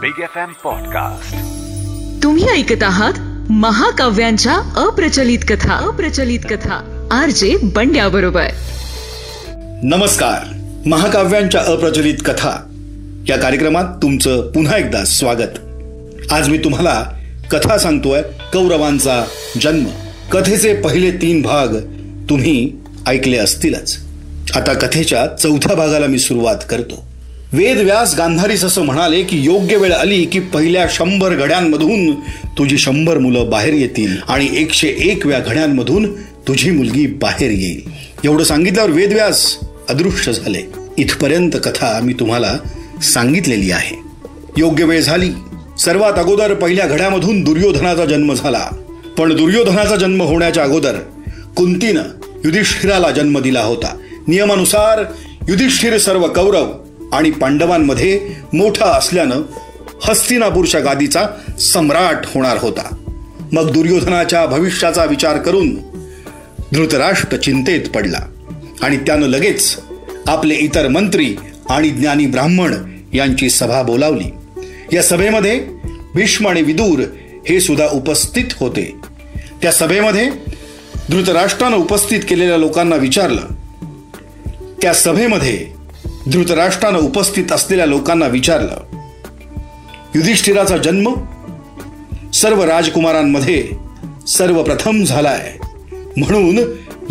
Big F M podcast तुम्ही ऐकत आहात महाकाव्यांच्या अप्रचलित कथा. अप्रचलित कथा. आर जे बंड्या बरोबर नमस्कार. महाकाव्यांच्या अप्रचलित कथा. या कार्यक्रमात तुमचं पुन्हा एकदा स्वागत. आज मी तुम्हाला कथा सांगतोय कौरवांचा जन्म. कथेचे पहिले तीन भाग तुम्ही ऐकले असतीलच. आता कथेच्या चौथ्या भागाला मी सुरुवात करतो. वेदव्यास गांधारीस असं म्हणाले की योग्य वेळ आली की पहिल्या शंभर घड्यांमधून तुझी शंभर मुलं बाहेर येतील आणि एकशे एक व्या घड्यांमधून तुझी मुलगी बाहेर येईल. एवढं सांगितल्यावर वेदव्यास अदृश्य झाले. इथपर्यंत कथा मी तुम्हाला सांगितलेली आहे. योग्य वेळ झाली. सर्वात अगोदर पहिल्या घड्यामधून दुर्योधनाचा जन्म झाला. पण दुर्योधनाचा जन्म होण्याच्या अगोदर कुंतीनं युधिष्ठिराला जन्म दिला होता. नियमानुसार युधिष्ठिर सर्व कौरव आणि पांडवांमध्ये मोठा असल्यानं हस्तिनापूरच्या गादीचा सम्राट होणार होता. मग दुर्योधनाच्या भविष्याचा विचार करून धृतराष्ट्र चिंतेत पडला आणि त्यानं लगेच आपले इतर मंत्री आणि ज्ञानी ब्राह्मण यांची सभा बोलावली. या सभेमध्ये भीष्म आणि विदूर हे सुद्धा उपस्थित होते. त्या सभेमध्ये धृतराष्ट्रानं उपस्थित केलेल्या लोकांना विचारलं. त्या सभेमध्ये धृतराष्ट्रानं उपस्थित असलेल्या लोकांना विचारलं युधिष्ठिराचा जन्म सर्व राजकुमारांमध्ये सर्वप्रथम झालाय. म्हणून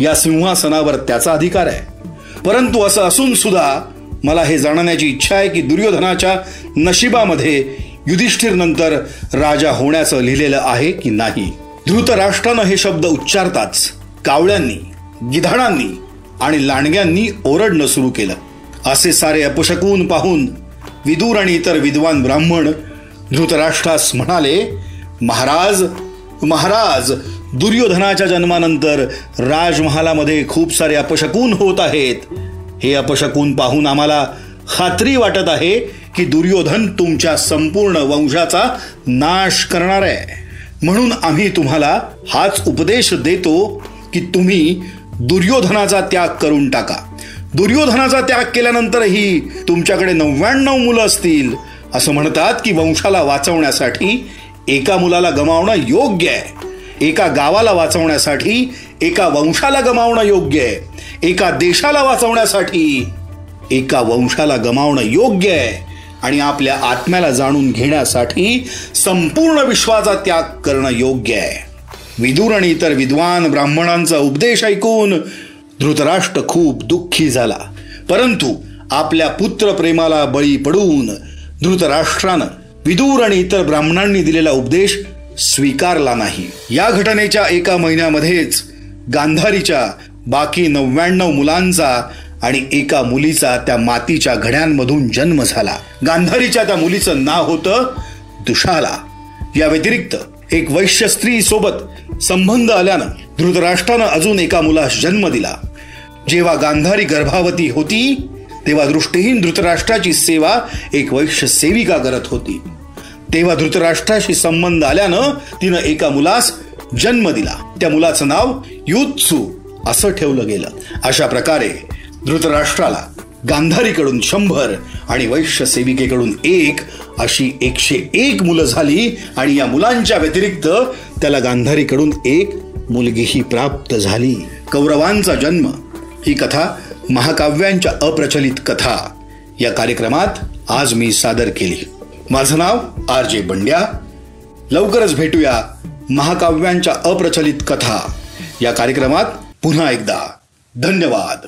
या सिंहासनावर त्याचा अधिकार आहे. परंतु असं असून सुद्धा मला हे जाणण्याची इच्छा आहे की दुर्योधनाच्या नशिबामध्ये युधिष्ठिर नंतर राजा होण्याचं लिहिलेलं आहे की नाही. धृतराष्ट्रानं हे शब्द उच्चारताच कावळ्यांनी गिधाडांनी आणि लांडग्यांनी ओरडणं सुरू केलं. असे सारे अपशकून पाहून विदूर आणि इतर विद्वान ब्राह्मण धृतराष्ट्रास म्हणाले महाराज महाराज दुर्योधनाच्या जन्मानंतर राजमहालामध्ये खूप सारे अपशकून होत आहेत. हे अपशकून पाहून आम्हाला खात्री वाटत आहे की दुर्योधन तुमच्या संपूर्ण वंशाचा नाश करणार आहे. म्हणून आम्ही तुम्हाला हाच उपदेश देतो की तुम्ही दुर्योधनाचा त्याग करून टाका. दुर्योधनाचा त्याग केल्यानंतरही तुमच्याकडे नव्याण्णव मुलं असतील. असं म्हणतात की वंशाला वाचवण्यासाठी एका मुलाला गमावणं योग्य आहे. एका गावाला वाचवण्यासाठी एका वंशाला गमावणं योग्य आहे. एका देशाला वाचवण्यासाठी एका वंशाला गमावणं योग्य आहे. आणि आपल्या आत्म्याला जाणून घेण्यासाठी संपूर्ण विश्वाचा त्याग करणं योग्य आहे. विदूर आणि इतर विद्वान ब्राह्मणांचा उपदेश ऐकून धृतराष्ट्र खूप दुःखी झाला. परंतु आपल्या पुत्रप्रेमाला बळी पडून धृतराष्ट्रानं विदूर आणि इतर ब्राह्मणांनी दिलेला उपदेश स्वीकारला नाही. या घटनेच्या एका महिन्यामध्येच गांधारीच्या बाकी नव्याण्णव मुलांचा आणि एका मुलीचा त्या मातीच्या घड्यांमधून जन्म झाला. गांधारीच्या त्या मुलीचं नाव होतं दुशाला. या व्यतिरिक्त एक वैश्य स्त्री सोबत संबंध आल्यानं धृतराष्ट्रानं अजून एका मुलास जन्म दिला. जेव्हा गांधारी गर्भावती होती तेव्हा दृष्टीहीन धृतराष्ट्राची सेवा एक वैश्य सेविका करत होती. तेव्हा धृतराष्ट्राशी संबंध आल्यानं तिनं एका मुलास जन्म दिला. त्या मुलाचं नाव युत्सू असं ठेवलं गेलं. अशा प्रकारे धृतराष्ट्राला गांधारीकडून शंभर आणि वैश्य सेविकेकडून एक अशी एकशे एक मुलं झाली आणि या मुलांच्या व्यतिरिक्त त्याला गांधारीकडून एक मुलगीही प्राप्त झाली. कौरवांचा जन्म ही कथा महाकाव्यांच्या अप्रचलित कथा. या कार्यक्रमात आज मी सादर केली. माझं नाव आर जे बंड्या. लवकरच भेटूया महाकाव्यांच्या अप्रचलित कथा. या कार्यक्रमात पुन्हा एकदा धन्यवाद.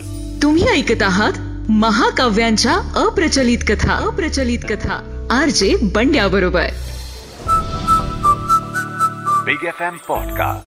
तुम्ही ऐकत आहात महाकाव्यांच्या अप्रचलित कथा. अप्रचलित कथा. आर जे बंड्या बरोबर. Big F M podcast